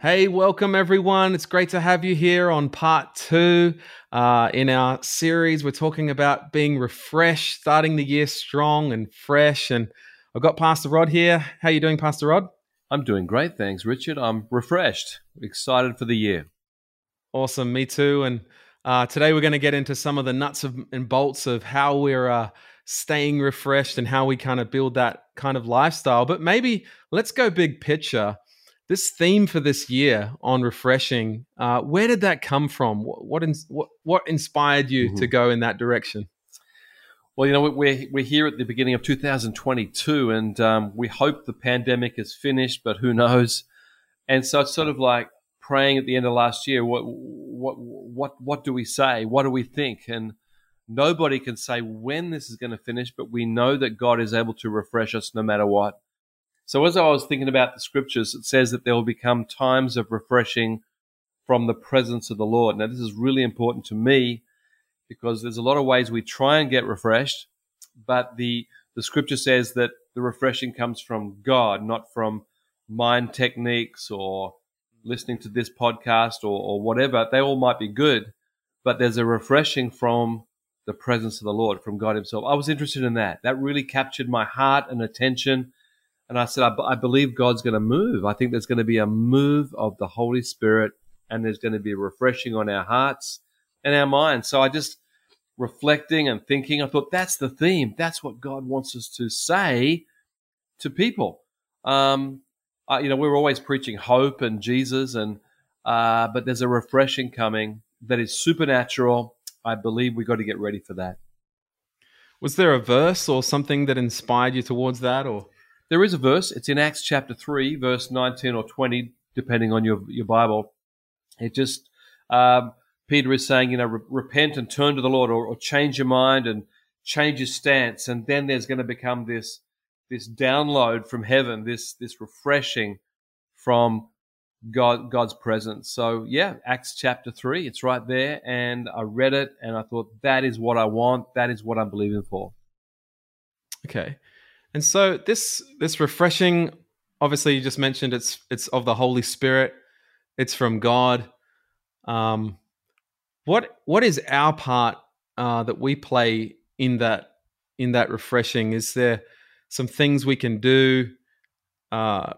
Hey, welcome everyone. It's great to have you here on part two uh, in our series. We're talking about being refreshed, starting the year strong and fresh. And I've got Pastor Rod here. How you doing, Pastor Rod? I'm doing great, thanks, Richard. I'm refreshed, excited for the year. Awesome, me too. And uh, today we're going to get into some of the nuts of, and bolts of how we're uh, staying refreshed and how we kind of build that kind of lifestyle. But maybe let's go big picture this theme for this year on refreshing uh, where did that come from? What what, what, what inspired you mm-hmm. to go in that direction? Well you know we're, we're here at the beginning of 2022 and um, we hope the pandemic is finished but who knows? And so it's sort of like praying at the end of last year what what what what do we say? What do we think? And nobody can say when this is going to finish but we know that god is able to refresh us no matter what so as I was thinking about the scriptures, it says that there will become times of refreshing from the presence of the Lord. Now, this is really important to me because there's a lot of ways we try and get refreshed, but the the scripture says that the refreshing comes from God, not from mind techniques or listening to this podcast or, or whatever. They all might be good, but there's a refreshing from the presence of the Lord, from God Himself. I was interested in that. That really captured my heart and attention and I said, I, I believe God's going to move. I think there's going to be a move of the Holy Spirit and there's going to be a refreshing on our hearts and our minds. So I just reflecting and thinking, I thought that's the theme. That's what God wants us to say to people. Um, uh, you know, we're always preaching hope and Jesus, and uh, but there's a refreshing coming that is supernatural. I believe we got to get ready for that. Was there a verse or something that inspired you towards that, or? There is a verse. It's in Acts chapter 3, verse 19 or 20, depending on your, your Bible. It just, um, Peter is saying, you know, re- repent and turn to the Lord or, or change your mind and change your stance. And then there's going to become this, this download from heaven, this, this refreshing from God, God's presence. So yeah, Acts chapter three, it's right there. And I read it and I thought that is what I want. That is what I'm believing for. Okay. And so this this refreshing, obviously, you just mentioned it's it's of the Holy Spirit. It's from God. Um, what what is our part uh, that we play in that in that refreshing? Is there some things we can do uh,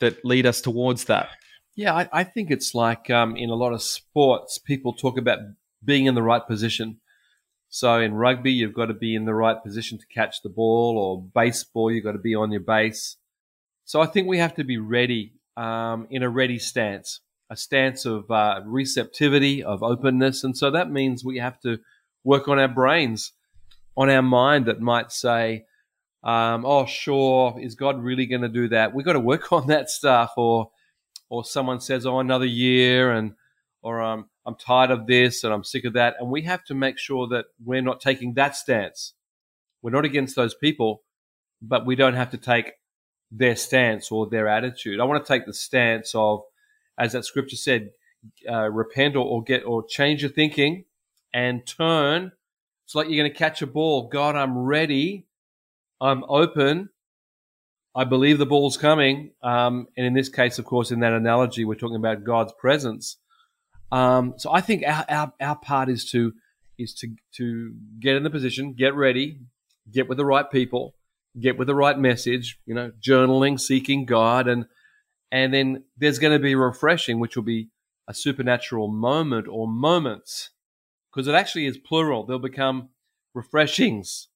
that lead us towards that? Yeah, I, I think it's like um, in a lot of sports, people talk about being in the right position. So in rugby, you've got to be in the right position to catch the ball, or baseball, you've got to be on your base. So I think we have to be ready um, in a ready stance, a stance of uh, receptivity, of openness. And so that means we have to work on our brains, on our mind that might say, um, oh, sure, is God really going to do that? We've got to work on that stuff. Or, or someone says, oh, another year, and, or, um, I'm tired of this and I'm sick of that. And we have to make sure that we're not taking that stance. We're not against those people, but we don't have to take their stance or their attitude. I want to take the stance of, as that scripture said, uh, repent or, or, get or change your thinking and turn. It's like you're going to catch a ball. God, I'm ready. I'm open. I believe the ball's coming. Um, and in this case, of course, in that analogy, we're talking about God's presence. Um, so I think our, our, our part is to is to to get in the position, get ready, get with the right people, get with the right message. You know, journaling, seeking God, and and then there's going to be refreshing, which will be a supernatural moment or moments, because it actually is plural. They'll become refreshings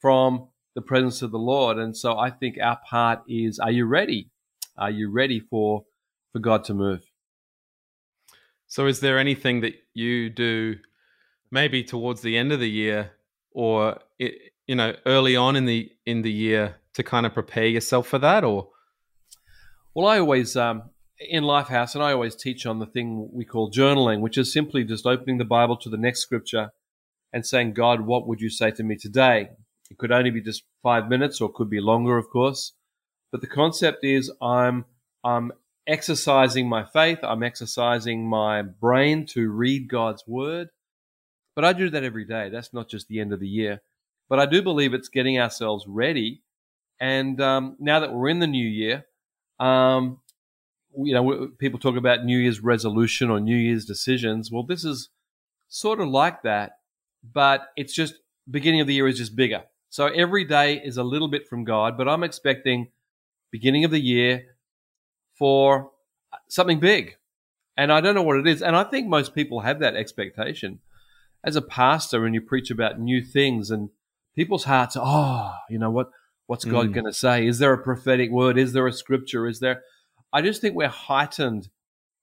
from the presence of the Lord. And so I think our part is: Are you ready? Are you ready for for God to move? So, is there anything that you do, maybe towards the end of the year, or you know, early on in the in the year, to kind of prepare yourself for that, or? Well, I always um, in Lifehouse, and I always teach on the thing we call journaling, which is simply just opening the Bible to the next scripture and saying, "God, what would you say to me today?" It could only be just five minutes, or it could be longer, of course. But the concept is, I'm I'm exercising my faith. I'm exercising my brain to read God's word. But I do that every day. That's not just the end of the year. But I do believe it's getting ourselves ready. And um, now that we're in the new year, um, you know, people talk about New Year's resolution or New Year's decisions. Well, this is sort of like that, but it's just beginning of the year is just bigger. So every day is a little bit from God, but I'm expecting beginning of the year for something big. And I don't know what it is. And I think most people have that expectation. As a pastor, and you preach about new things, and people's hearts, oh, you know what? What's God mm. going to say? Is there a prophetic word? Is there a scripture? Is there? I just think we're heightened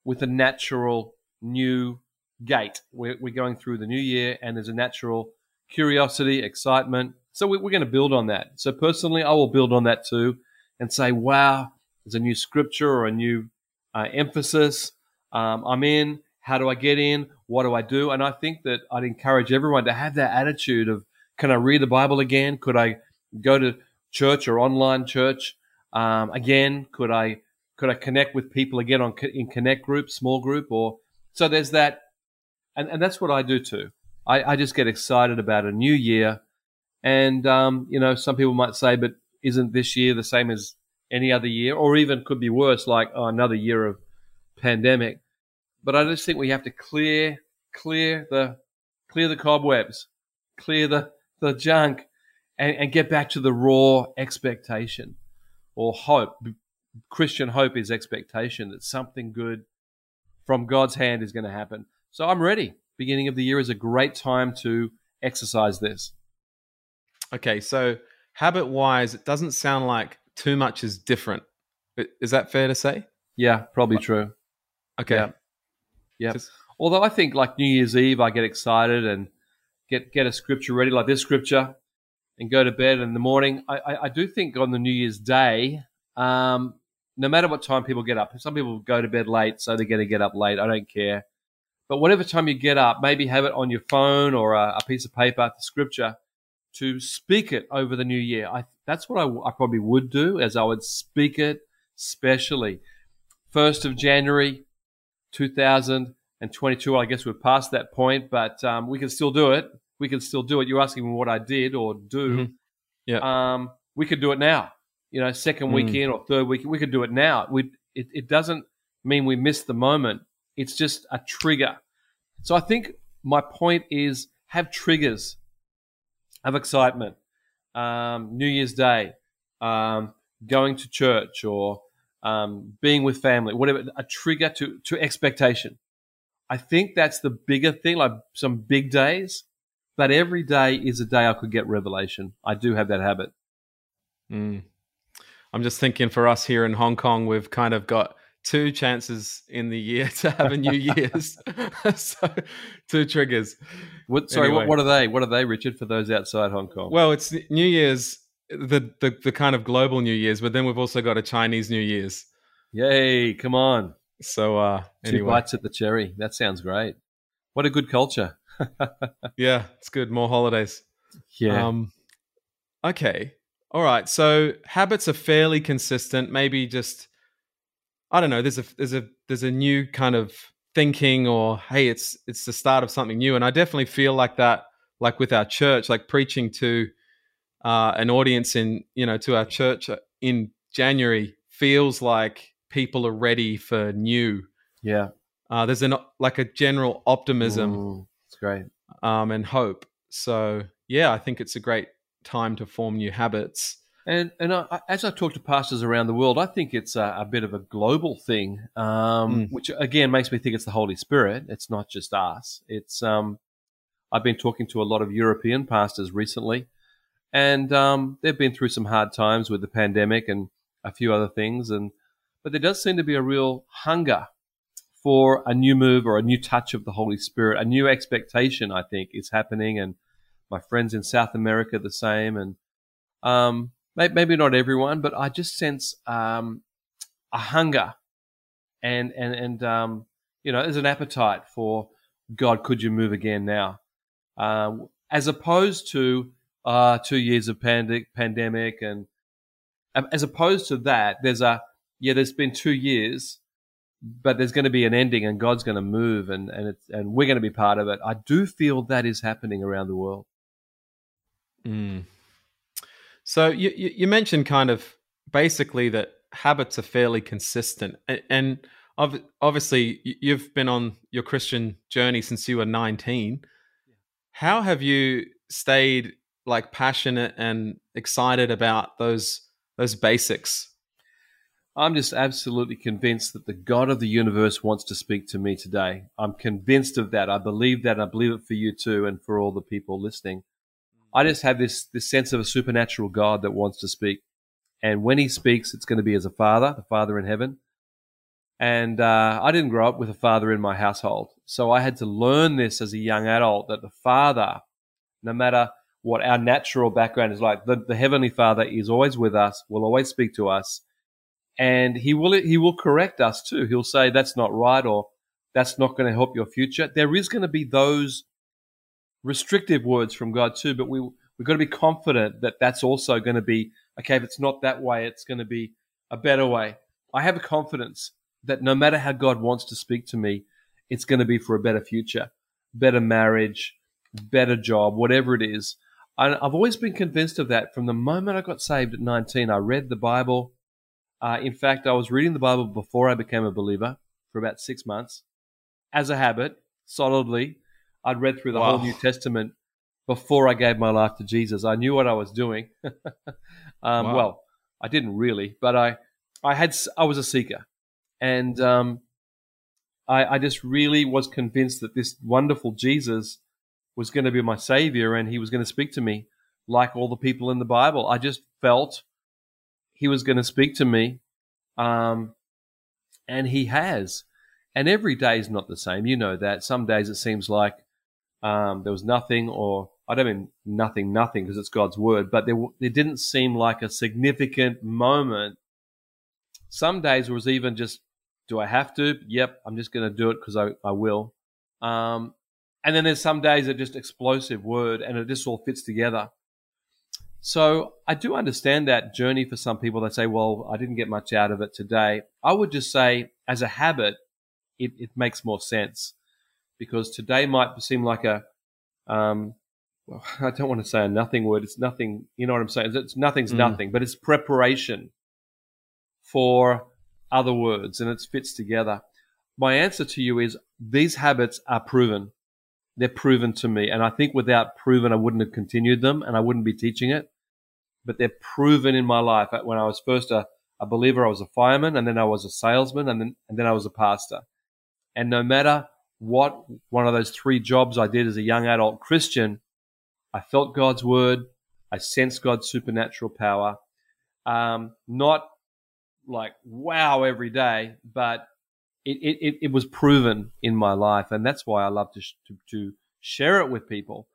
with a natural new gate. We're, we're going through the new year, and there's a natural curiosity, excitement. So we, we're going to build on that. So personally, I will build on that too, and say, "Wow, there's a new scripture or a new uh, emphasis. Um, I'm in. How do I get in? What do I do?" And I think that I'd encourage everyone to have that attitude of, "Can I read the Bible again? Could I go to church or online church um, again? Could I could I connect with people again on in connect group, small group, or so there's that, and and that's what I do too. I, I just get excited about a new year, and um, you know, some people might say, but isn't this year the same as any other year, or even could be worse, like oh, another year of pandemic? But I just think we have to clear clear the clear the cobwebs, clear the the junk, and, and get back to the raw expectation or hope. Christian hope is expectation that something good from God's hand is going to happen. So I'm ready. Beginning of the year is a great time to exercise this. Okay, so habit wise, it doesn't sound like too much is different. Is that fair to say? Yeah, probably true. Okay. Yeah. yeah. Just... Although I think like New Year's Eve, I get excited and get get a scripture ready, like this scripture and go to bed in the morning. I, I, I do think on the New Year's Day, um, no matter what time people get up, some people go to bed late, so they're going to get up late. I don't care. But whatever time you get up, maybe have it on your phone or a, a piece of paper, the scripture, to speak it over the new year. I, that's what I, I probably would do, as I would speak it, specially. first of January, two thousand and twenty-two. I guess we're past that point, but um, we can still do it we can still do it. You're asking me what I did or do. Mm-hmm. Yeah. Um, we could do it now. You know, second mm. weekend or third weekend, we could do it now. We it, it doesn't mean we miss the moment. It's just a trigger. So I think my point is have triggers of excitement. Um, New Year's Day, um, going to church or um, being with family, whatever, a trigger to, to expectation. I think that's the bigger thing, like some big days but every day is a day I could get revelation. I do have that habit. Mm. I'm just thinking for us here in Hong Kong, we've kind of got two chances in the year to have a New Year's. so two triggers. What, sorry, anyway. what, what, are they? What are they, Richard, for those outside Hong Kong? Well, it's New Year's, the, the, the kind of global New Year's, but then we've also got a Chinese New Year's. Yay, come on. So uh anyway. Two bites at the cherry. That sounds great. What a good culture. yeah, it's good. More holidays. Yeah. Um, okay. All right. So habits are fairly consistent. Maybe just I don't know. There's a there's a there's a new kind of thinking, or hey, it's it's the start of something new. And I definitely feel like that, like with our church, like preaching to uh, an audience in you know to our church in January feels like people are ready for new. Yeah. Uh, there's an like a general optimism It's great. Um, and hope. So yeah, I think it's a great time to form new habits. And and I, as I talk to pastors around the world, I think it's a, a bit of a global thing, um, mm. which again makes me think it's the Holy Spirit. It's not just us. It's um, I've been talking to a lot of European pastors recently, and um, they've been through some hard times with the pandemic and a few other things, and but there does seem to be a real hunger for a new move or a new touch of the Holy Spirit, a new expectation, I think, is happening. And my friends in South America, the same. And um, maybe not everyone, but I just sense um, a hunger and, and, and um, you know, there's an appetite for God, could you move again now? Um, as opposed to uh, two years of pandemic, pandemic and um, as opposed to that, there's a, yeah, there's been two years but there's going to be an ending and God's going to move and, and, and we're going to be part of it. I do feel that is happening around the world. Mm. So you, you mentioned kind of basically that habits are fairly consistent, and obviously you've been on your Christian journey since you were 19. How have you stayed like passionate and excited about those those basics? I'm just absolutely convinced that the God of the universe wants to speak to me today. I'm convinced of that. I believe that. I believe it for you too, and for all the people listening. I just have this this sense of a supernatural God that wants to speak, and when He speaks, it's going to be as a Father, the Father in heaven. And uh, I didn't grow up with a father in my household, so I had to learn this as a young adult that the Father, no matter what our natural background is like, the, the Heavenly Father is always with us, will always speak to us and he will he will correct us too. He'll say that's not right or that's not going to help your future. There is going to be those restrictive words from God too, but we we've got to be confident that that's also going to be okay. If it's not that way, it's going to be a better way. I have a confidence that no matter how God wants to speak to me, it's going to be for a better future, better marriage, better job, whatever it is. I, I've always been convinced of that from the moment I got saved at 19. I read the Bible. Uh, in fact, I was reading the Bible before I became a believer for about six months as a habit, solidly. I'd read through the wow. whole New Testament before I gave my life to Jesus. I knew what I was doing. um, wow. Well, I didn't really, but I, I had, I was a seeker, and um, I, I just really was convinced that this wonderful Jesus was going to be my savior, and he was going to speak to me like all the people in the Bible. I just felt he was going to speak to me, um, and he has. And every day is not the same. You know that. Some days it seems like um, there was nothing, or I don't mean nothing, nothing, because it's God's word, but there, there didn't seem like a significant moment. Some days was even just, do I have to? Yep, I'm just going to do it because I, I will. Um, and then there's some days that just explosive word and it just all fits together. So I do understand that journey for some people. They say, well, I didn't get much out of it today. I would just say, as a habit, it, it makes more sense because today might seem like a, um, well, I don't want to say a nothing word. It's nothing. You know what I'm saying? It's nothing's mm. nothing, but it's preparation for other words and it fits together. My answer to you is these habits are proven. They're proven to me. And I think without proven, I wouldn't have continued them and I wouldn't be teaching it but they're proven in my life. When I was first a, a believer, I was a fireman, and then I was a salesman, and then and then I was a pastor. And no matter what one of those three jobs I did as a young adult Christian, I felt God's word. I sensed God's supernatural power. Um, not like wow every day, but it, it, it was proven in my life, and that's why I love to, to, to share it with people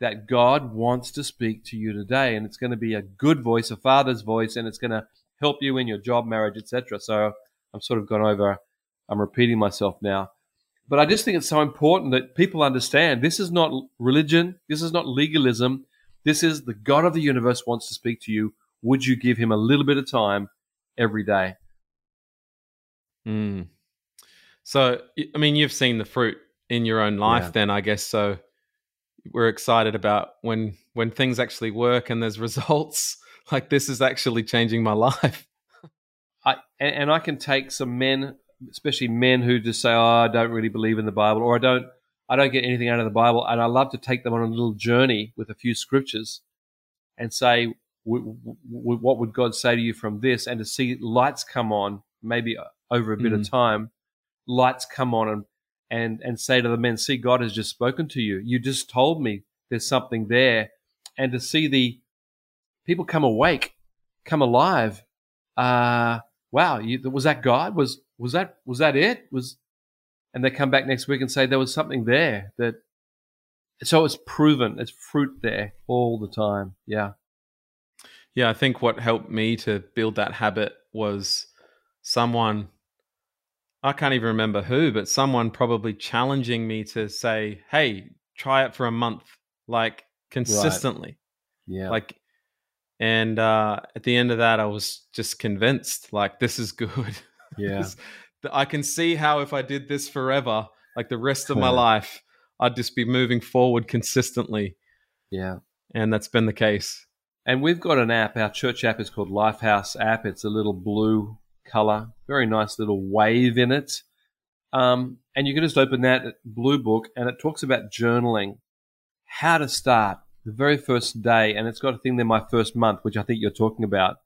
that God wants to speak to you today, and it's going to be a good voice, a father's voice, and it's going to help you in your job, marriage, etc. So I'm sort of gone over. I'm repeating myself now, but I just think it's so important that people understand this is not religion, this is not legalism, this is the God of the universe wants to speak to you. Would you give him a little bit of time every day? Mm. So, I mean, you've seen the fruit in your own life, yeah. then I guess so we're excited about when when things actually work and there's results like this is actually changing my life I, and, and, I can take some men, especially men who just say, "Oh, I don't really believe in the Bible," or "I don't, I don't get anything out of the Bible," and I love to take them on a little journey with a few scriptures, and say, w- w- "What would God say to you from this?" And to see lights come on, maybe over a bit mm. of time, lights come on, and and and say to the men, "See, God has just spoken to you. You just told me there's something there," and to see the people come awake, come alive. Uh, wow, you, was that God? Was was that was that it? Was and they come back next week and say there was something there that. So it's proven. It's fruit there all the time. Yeah. Yeah, I think what helped me to build that habit was someone I can't even remember who, but someone probably challenging me to say, "Hey, try it for a month, like consistently." Right. Yeah. Like and uh at the end of that I was just convinced like this is good. Yeah. I can see how if I did this forever, like the rest of my life, I'd just be moving forward consistently. Yeah. And that's been the case. And we've got an app. Our church app is called Lifehouse app. It's a little blue color, very nice little wave in it. Um, and you can just open that blue book, and it talks about journaling, how to start the very first day, and it's got a thing there, my first month, which I think you're talking about.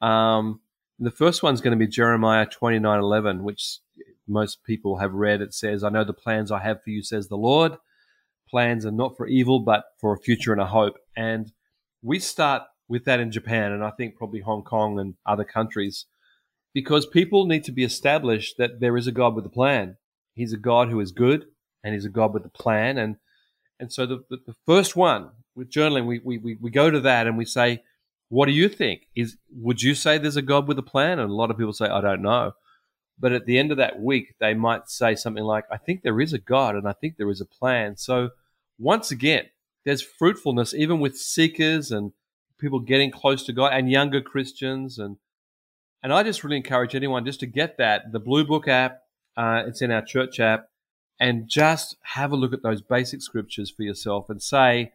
Um, the first one's going to be Jeremiah 29:11, which most people have read. It says, "I know the plans I have for you," says the Lord. Plans are not for evil, but for a future and a hope. And we start with that in Japan, and I think probably Hong Kong and other countries, because people need to be established that there is a God with a plan. He's a God who is good, and He's a God with a plan. And and so the, the, the first one with journaling, we, we, we go to that and we say, what do you think? Is would you say there's a God with a plan? And a lot of people say, I don't know. But at the end of that week, they might say something like, I think there is a God and I think there is a plan. So once again, there's fruitfulness even with seekers and people getting close to God and younger Christians. And and I just really encourage anyone just to get that the Blue Book app. Uh, it's in our church app, and just have a look at those basic scriptures for yourself and say,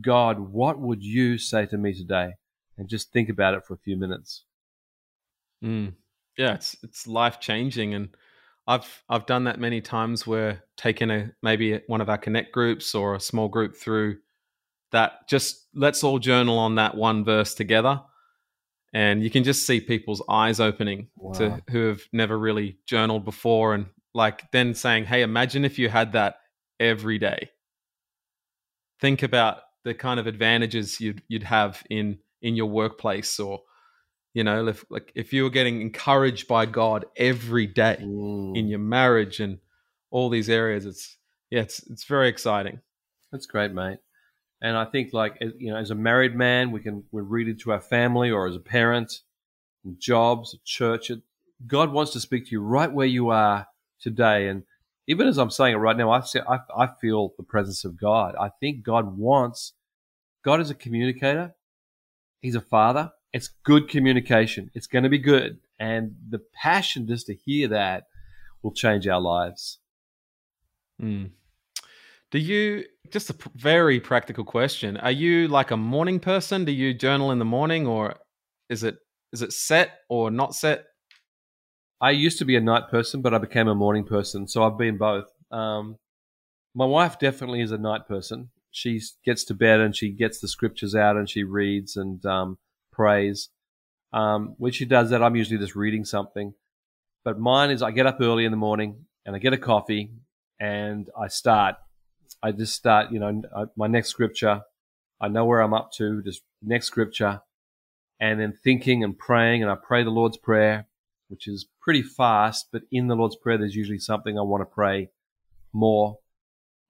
God, what would you say to me today? And just think about it for a few minutes. Mm. Yeah, it's it's life changing, and I've I've done that many times where taking a maybe one of our connect groups or a small group through that just let's all journal on that one verse together and you can just see people's eyes opening wow. to who have never really journaled before and like then saying hey imagine if you had that every day think about the kind of advantages you'd you'd have in in your workplace or you know if like if you were getting encouraged by god every day mm. in your marriage and all these areas it's yeah it's it's very exciting. That's great mate. And i think like you know as a married man we can we read it to our family or as a parent jobs church god wants to speak to you right where you are today. And even as i'm saying it right now i I, I feel the presence of god. I think god wants god is a communicator he's a father. It's good communication. It's going to be good. And the passion just to hear that will change our lives. Mm. Do you, just a very practical question, are you like a morning person? Do you journal in the morning or is it is it set or not set? I used to be a night person, but I became a morning person. So I've been both. Um, my wife definitely is a night person she gets to bed and she gets the scriptures out and she reads and um, prays. Um, when she does that, I'm usually just reading something. But mine is I get up early in the morning and I get a coffee and I start. I just start, you know, my next scripture. I know where I'm up to, just next scripture, and then thinking and praying. And I pray the Lord's Prayer, which is pretty fast, but in the Lord's Prayer, there's usually something I want to pray more.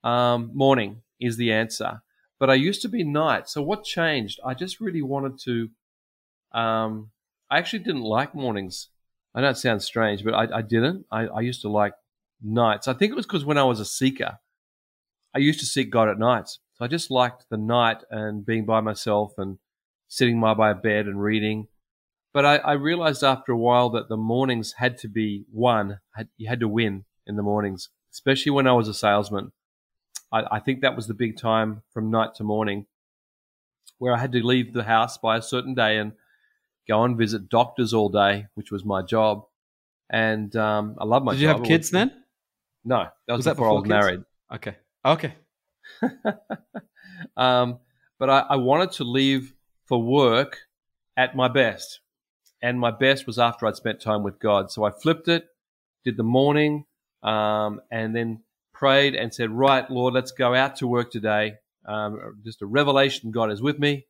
Um, morning, is the answer. But I used to be night. So what changed? I just really wanted to. Um, I actually didn't like mornings. I know it sounds strange, but I, I didn't. I, I used to like nights. I think it was because when I was a seeker, I used to seek God at nights. So I just liked the night and being by myself and sitting by my bed and reading. But I, I realized after a while that the mornings had to be won. You had to win in the mornings, especially when I was a salesman. I, I think that was the big time from night to morning where I had to leave the house by a certain day and go and visit doctors all day, which was my job. And um, I love my Did job. Did you have kids then? No, that was, was that before, before I was married. Okay. Okay. um, but I, I wanted to leave for work at my best. And my best was after I'd spent time with God. So I flipped it, did the morning, um, and then prayed and said, Right, Lord, let's go out to work today. Um, just a revelation God is with me.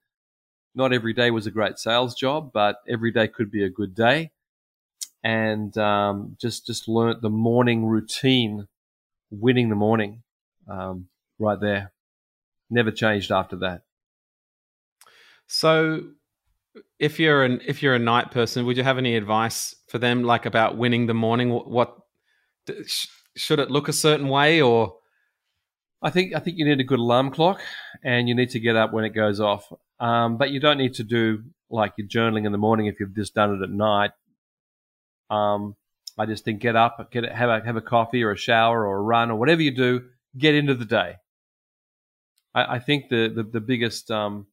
Not every day was a great sales job, but every day could be a good day. And um, just just learnt the morning routine, winning the morning, um, right there. Never changed after that. So, if you're an if you're a night person, would you have any advice for them, like about winning the morning? What should it look a certain way or? I think I think you need a good alarm clock, and you need to get up when it goes off. Um, but you don't need to do like your journaling in the morning if you've just done it at night. Um, I just think get up, get have a have a coffee or a shower or a run or whatever you do. Get into the day. I, I think the the, the biggest um,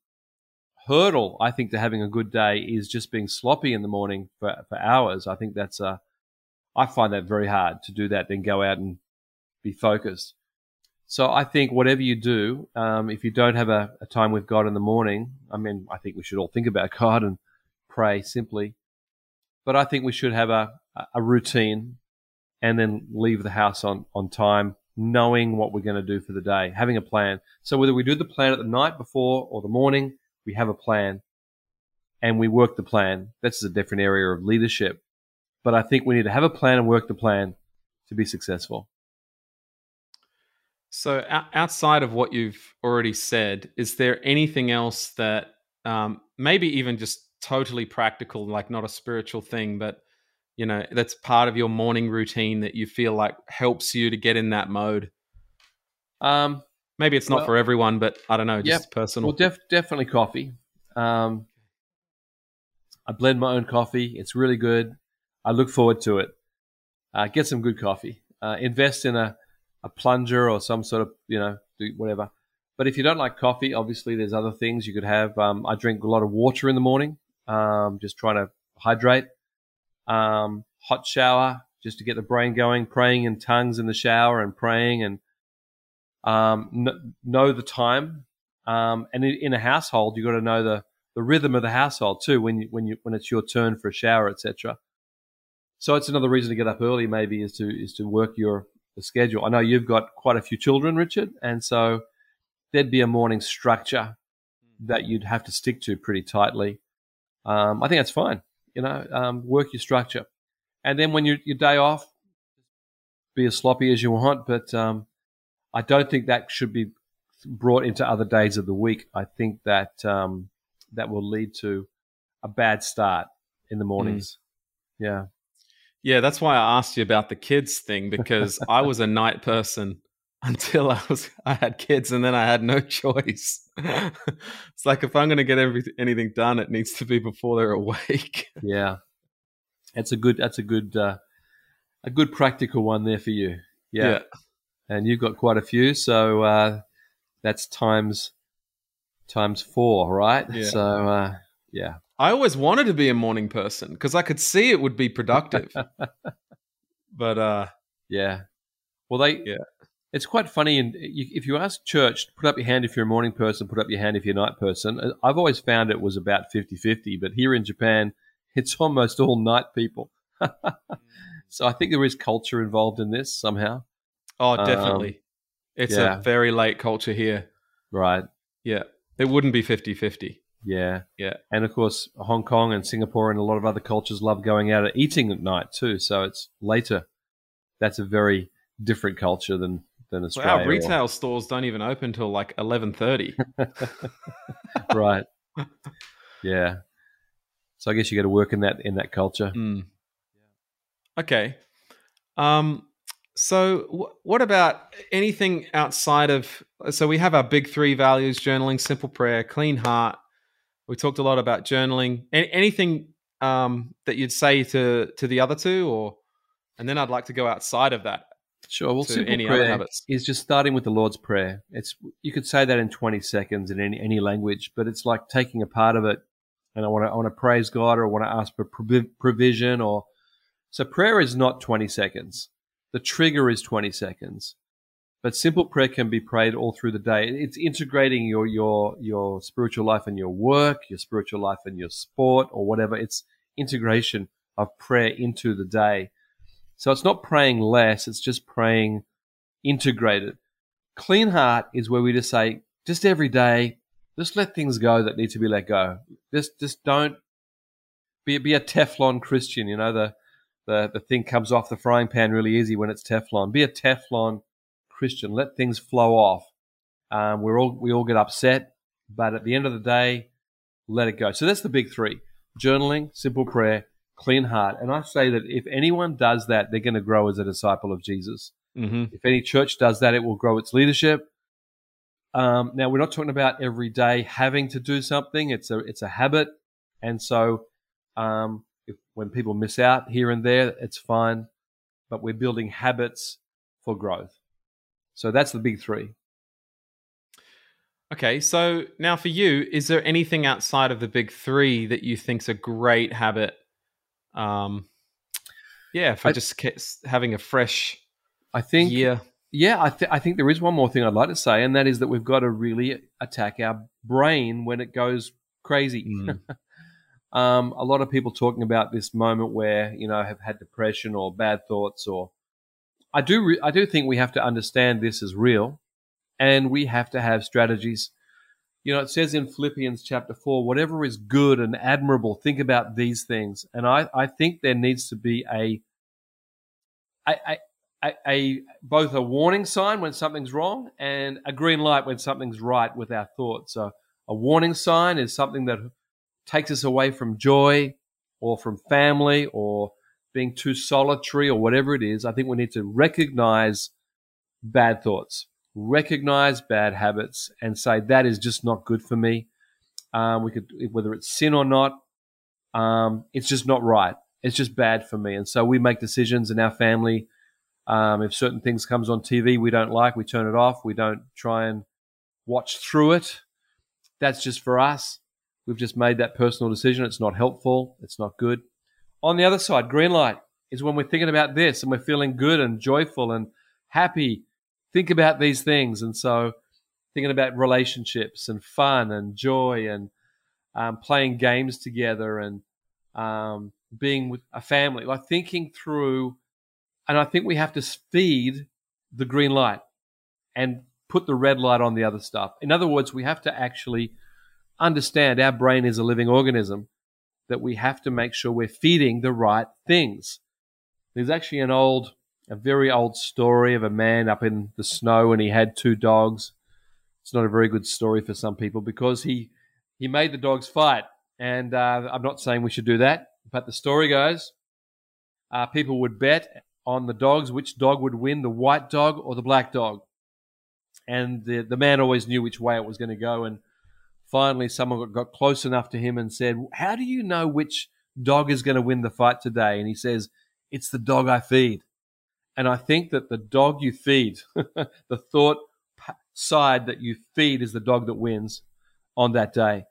hurdle, I think, to having a good day is just being sloppy in the morning for, for hours. I think that's a, I find that very hard to do that, then go out and be focused. So I think whatever you do, um, if you don't have a, a, time with God in the morning, I mean, I think we should all think about God and pray simply. But I think we should have a, a routine and then leave the house on, on time, knowing what we're going to do for the day, having a plan. So whether we do the plan at the night before or the morning, we have a plan and we work the plan. That's a different area of leadership. But I think we need to have a plan and work the plan to be successful. So, outside of what you've already said, is there anything else that um, maybe even just totally practical, like not a spiritual thing, but you know that's part of your morning routine that you feel like helps you to get in that mode? Um, maybe it's not well, for everyone, but I don't know, just yep. personal. Well, def- definitely coffee. Um, I blend my own coffee. It's really good. I look forward to it. Uh, get some good coffee. Uh, invest in a, a plunger or some sort of, you know, whatever. But if you don't like coffee, obviously there's other things you could have. Um, I drink a lot of water in the morning, um, just trying to hydrate. Um, hot shower, just to get the brain going. Praying in tongues in the shower and praying and um, kn- know the time. Um, and in, in, a household, you've got to know the, the rhythm of the household too when you, when you, when it's your turn for a shower, etc. So it's another reason to get up early, maybe, is to is to work your schedule. I know you've got quite a few children, Richard, and so there'd be a morning structure that you'd have to stick to pretty tightly. Um, I think that's fine. You know, um, work your structure, and then when you your day off, be as sloppy as you want. But um, I don't think that should be brought into other days of the week. I think that um, that will lead to a bad start in the mornings. Mm. Yeah. Yeah, that's why I asked you about the kids thing because I was a night person until I was I had kids and then I had no choice. it's like if I'm going to get every, anything done, it needs to be before they're awake. yeah, that's a good that's a good uh, a good practical one there for you. Yeah. yeah. and you've got quite a few, so uh, that's times times four, right? Yeah. So uh, yeah, I always wanted to be a morning person because I could see it would be productive. but uh, yeah, well, they yeah, it's quite funny. And if you ask church, put up your hand if you're a morning person, put up your hand if you're a night person. I've always found it was about 50-50, but here in Japan, it's almost all night people. so I think there is culture involved in this somehow. Oh, definitely. Um, it's yeah. a very late culture here. Right. Yeah. It wouldn't be 50 50. Yeah, yeah, and of course Hong Kong and Singapore and a lot of other cultures love going out and eating at night too. So it's later. That's a very different culture than than Australia. Well, our retail or... stores don't even open till like eleven thirty. right. Yeah. So I guess you got to work in that in that culture. Mm. Okay. Um. So, w- what about anything outside of? So we have our big three values: journaling, simple prayer, clean heart, we talked a lot about journaling. Any, anything um, that you'd say to to the other two, or and then I'd like to go outside of that. Sure. Well, simple any prayer habits. is just starting with the Lord's Prayer. It's you could say that in twenty seconds in any any language, but it's like taking a part of it, and I want to I want to praise God or I want to ask for provision or so prayer is not twenty seconds. The trigger is twenty seconds. But simple prayer can be prayed all through the day. It's integrating your your your spiritual life and your work, your spiritual life and your sport or whatever. It's integration of prayer into the day. So it's not praying less, it's just praying integrated. Clean heart is where we just say, just every day, just let things go that need to be let go. Just just don't be be a Teflon Christian. You know the the the thing comes off the frying pan really easy when it's Teflon. Be a Teflon Christian. Let things flow off. Um, we're all we all get upset, but at the end of the day, let it go. So that's the big three: journaling, simple prayer, clean heart. And I say that if anyone does that, they're going to grow as a disciple of Jesus. Mm-hmm. If any church does that, it will grow its leadership. Um, now we're not talking about every day having to do something. It's a it's a habit, and so um, if, when people miss out here and there, it's fine. But we're building habits for growth. So that's the big three. Okay, so now for you, is there anything outside of the big three that you think's a great habit? Um, yeah, for I- just having a fresh I think year. Yeah, I, th- I think there is one more thing I'd like to say, and that is that we've got to really attack our brain when it goes crazy. Mm. Um, a lot of people talking about this moment where you know have had depression or bad thoughts, or I do re- I do think we have to understand this is real, and we have to have strategies. You know, it says in Philippians chapter four, whatever is good and admirable, think about these things. And I, I think there needs to be a a, a, a, both a warning sign when something's wrong and a green light when something's right with our thoughts. So a warning sign is something that takes us away from joy or from family or being too solitary or whatever it is. I think we need to recognize bad thoughts, recognize bad habits, and say that is just not good for me. Um, we could, whether it's sin or not, um, it's just not right. It's just bad for me, and so we make decisions in our family. Um, if certain things comes on TV we don't like, we turn it off. We don't try and watch through it. That's just for us. We've just made that personal decision. It's not helpful. It's not good. On the other side, green light is when we're thinking about this and we're feeling good and joyful and happy. Think about these things. And so thinking about relationships and fun and joy and um, playing games together and um, being with a family, like thinking through. And I think we have to feed the green light and put the red light on the other stuff. In other words, we have to actually understand our brain is a living organism that we have to make sure we're feeding the right things. There's actually an old, a very old story of a man up in the snow and he had two dogs. It's not a very good story for some people because he, he made the dogs fight. And uh, I'm not saying we should do that, but the story goes uh, people would bet on the dogs which dog would win, the white dog or the black dog. And the, the man always knew which way it was going to go. And finally someone got, close enough to him and said, How do you know which dog is going to win the fight today? And he says, It's the dog I feed. And I think that the dog you feed, the thought side that you feed is the dog that wins on that day.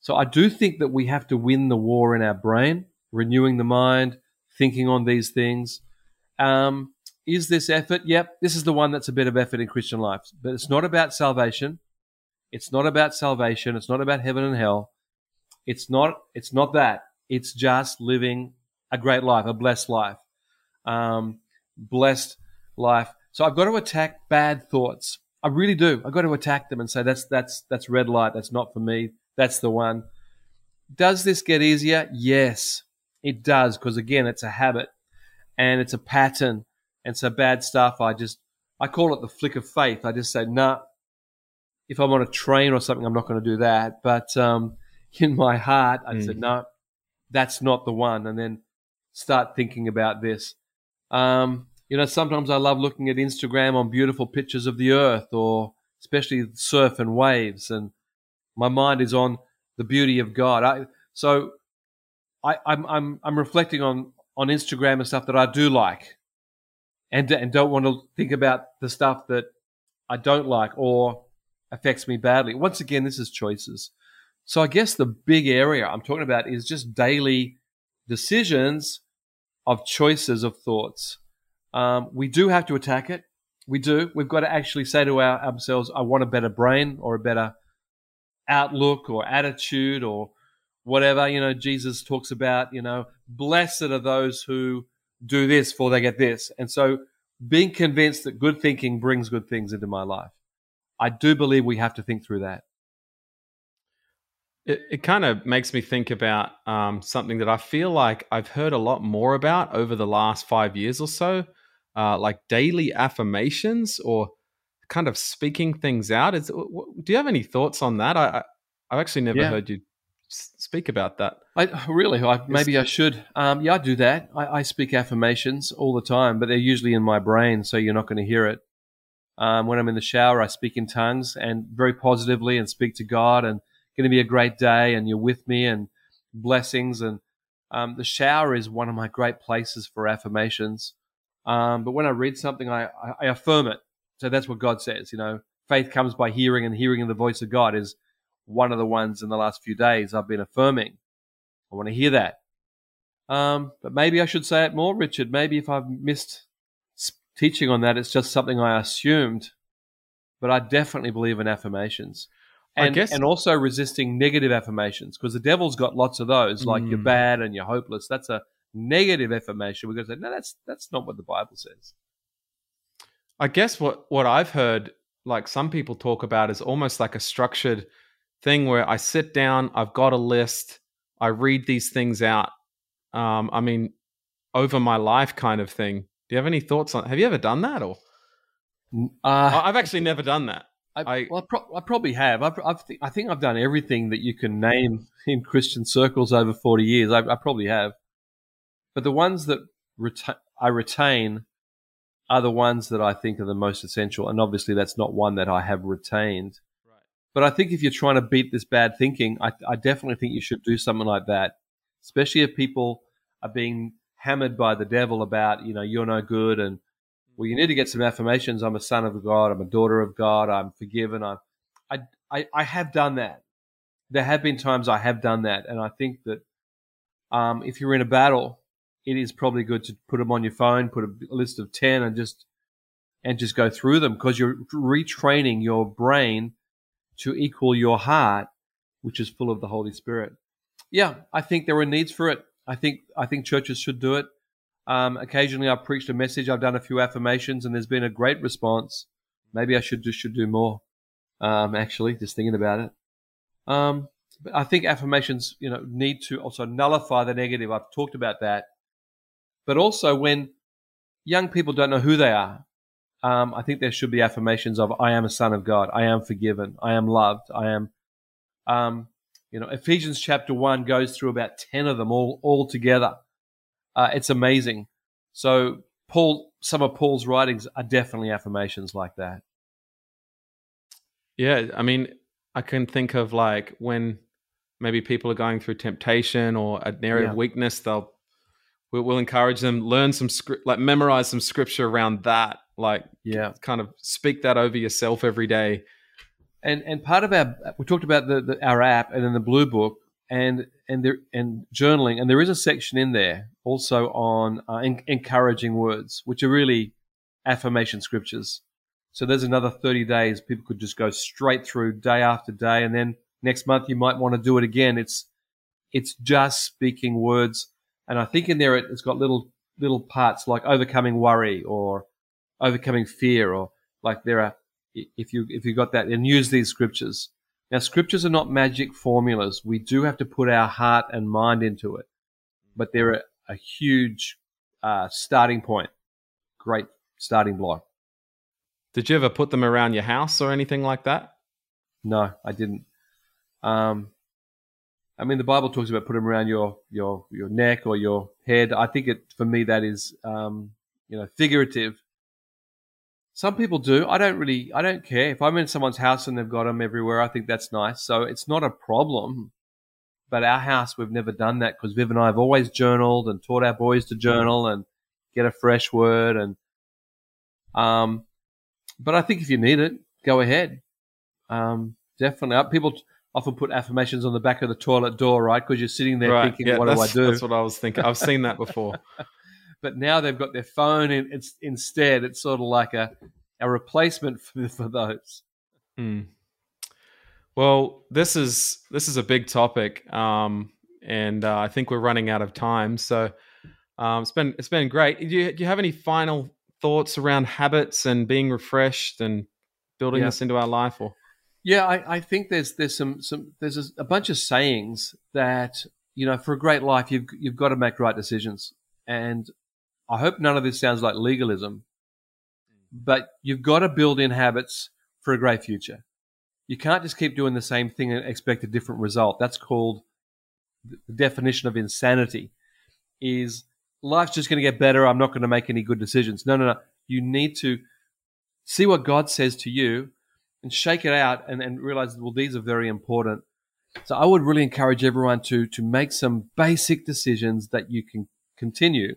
So I do think that we have to win the war in our brain, renewing the mind, thinking on these things. Um, is this effort? Yep, this is the one that's a bit of effort in Christian life, but it's not about salvation. It's not about salvation. It's not about heaven and hell. It's not. It's not that. It's just living a great life, a blessed life, um, blessed life. So I've got to attack bad thoughts. I really do. I've got to attack them and say that's that's that's red light. That's not for me. That's the one. Does this get easier? Yes, it does. Because again, it's a habit and it's a pattern. And so bad stuff. I just I call it the flick of faith. I just say, nah, if I'm on a train or something, I'm not going to do that. But um, in my heart, I Mm. said, no, that's not the one. And then start thinking about this. Um, you know, sometimes I love looking at Instagram on beautiful pictures of the earth or especially surf and waves. And my mind is on the beauty of God. I, so I, I'm, I'm, I'm reflecting on, on Instagram and stuff that I do like and, and don't want to think about the stuff that I don't like or affects me badly. Once again, this is choices. So I guess the big area I'm talking about is just daily decisions of choices of thoughts. Um, we do have to attack it. We do. We've got to actually say to our, ourselves, I want a better brain or a better outlook or attitude or whatever. You know, Jesus talks about, you know, blessed are those who do this for they get this. And so being convinced that good thinking brings good things into my life. I do believe we have to think through that. It, it kind of makes me think about um, something that I feel like I've heard a lot more about over the last five years or so, uh, like daily affirmations or kind of speaking things out. Is, do you have any thoughts on that? I, I I've actually never Yeah. heard you speak about that. I really, I, maybe I should. Um, yeah, I do that. I, I speak affirmations all the time, but they're usually in my brain, so you're not going to hear it. Um, when I'm in the shower, I speak in tongues and very positively and speak to God and going to be a great day and you're with me and blessings. And um, the shower is one of my great places for affirmations. Um, but when I read something, I, I, affirm it. So that's what God says, you know, faith comes by hearing and hearing in the voice of God is one of the ones in the last few days I've been affirming. I want to hear that. Um, but maybe I should say it more, Richard. Maybe if I've missed teaching on that, it's just something I assumed. But I definitely believe in affirmations. And, and also resisting negative affirmations because the devil's got lots of those, like Mm. you're bad and you're hopeless. That's a negative affirmation. We're going to say, no, that's that's not what the Bible says. I guess what what I've heard, like some people talk about, is almost like a structured thing where I sit down, I've got a list, I read these things out. Um, I mean, over my life, kind of thing. Do you have any thoughts on? Have you ever done that, or Uh, I- I've actually never done that. I, I- well, I, pro- I probably have. I've, I've th- I think I've done everything that you can name in Christian circles over 40 years. I, I probably have. But the ones that reta- I retain are the ones that I think are the most essential. And obviously, that's not one that I have retained. Right. But I think if you're trying to beat this bad thinking, I, I definitely think you should do something like that, especially if people are being hammered by the devil about, you know, you're no good and well, you need to get some affirmations. I'm a son of God. I'm a daughter of God. I'm forgiven. I'm, I, I, I have done that. There have been times I have done that, and I think that um, if you're in a battle, it is probably good to put them on your phone, put a list of ten, and just and just go through them because you're retraining your brain to equal your heart, which is full of the Holy Spirit. Yeah, I think there are needs for it. I think I think churches should do it. Um, occasionally, I've preached a message. I've done a few affirmations, and there's been a great response. Maybe I should do, should do more. Um, actually, just thinking about it. Um, but I think affirmations, you know, need to also nullify the negative. I've talked about that, but also when young people don't know who they are, um, I think there should be affirmations of "I am a son of God. I am forgiven. I am loved. I am." You know, Ephesians chapter one goes through about ten of them all all together. Uh, it's amazing. So Paul, some of Paul's writings are definitely affirmations like that. Yeah, I mean, I can think of like when maybe people are going through temptation or an area Yeah. of weakness, they'll we'll, we'll encourage them learn some script, like memorize some scripture around that, like Yeah. kind of speak that over yourself every day. And and part of our we talked about the, the our app and then the blue book and and there and journaling. And there is a section in there also on uh, en- encouraging words which are really affirmation scriptures. So there's another 30 days people could just go straight through day after day. And then next month you might want to do it again. It's it's just speaking words. And i think in there it, it's got little little parts like overcoming worry or overcoming fear or like there are if you if you got that and use these scriptures. Now scriptures are not magic formulas. We do have to put our heart and mind into it, but they're a, a huge uh, starting point. Great starting block. Did you ever put them around your house or anything like that? No, I didn't. Um, I mean, the Bible talks about put them around your your your neck or your head. I think it for me that is um, you know figurative. Some people do. I don't really. I don't care if I'm in someone's house and they've got them everywhere. I think that's nice. So it's not a problem. But our house, we've never done that because Viv and I have always journaled and taught our boys to journal and get a fresh word and um. But I think if you need it, go ahead. Um, definitely. People often put affirmations on the back of the toilet door, right? Because you're sitting there right. thinking, yeah, "What do I do?" That's what I was thinking. I've seen that before. but now they've got their phone in, it's instead it's sort of like a, a replacement for, for those Hmm. Well, this is this is a big topic, um, and uh, I think we're running out of time. So um, it's been it's been great. Do you, do you have any final thoughts around habits and being refreshed and building Yeah. this into our life? Or yeah I, I think there's there's some some there's a, a bunch of sayings that you know for a great life you've you've got to make right decisions and i hope none of this sounds like legalism hmm. but you've got to build in habits for a great future. You can't just keep doing the same thing and expect a different result. That's called the definition of insanity is life's just going to get better. I'm not going to make any good decisions. No no no. You need to see what god says to you and shake it out and, and realize well these are very important. So i would really encourage everyone to to make some basic decisions that you can continue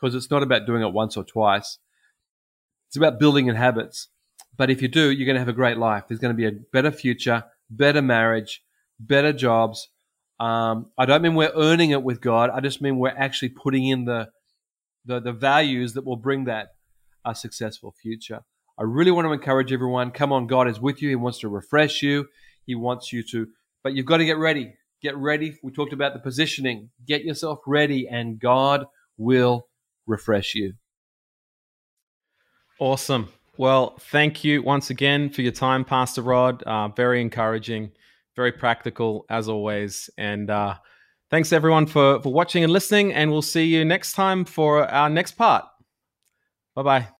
because it's not about doing it once or twice it's about building in habits But if you do, you're going to have a great life. There's going to be a better future, better marriage, better jobs. Um, I don't mean we're earning it with God. I just mean we're actually putting in the the, the values that will bring that a successful future. I really want to encourage everyone. Come on, God is with you. He wants to refresh you. He wants you to, but you've got to get ready. Get ready. We talked about the positioning. Get yourself ready, and God will refresh you. Awesome. Well, thank you once again for your time, Pastor Rod. Uh, very encouraging, very practical as always. And uh, thanks everyone for, for watching and listening. And we'll see you next time for our next part. Bye bye.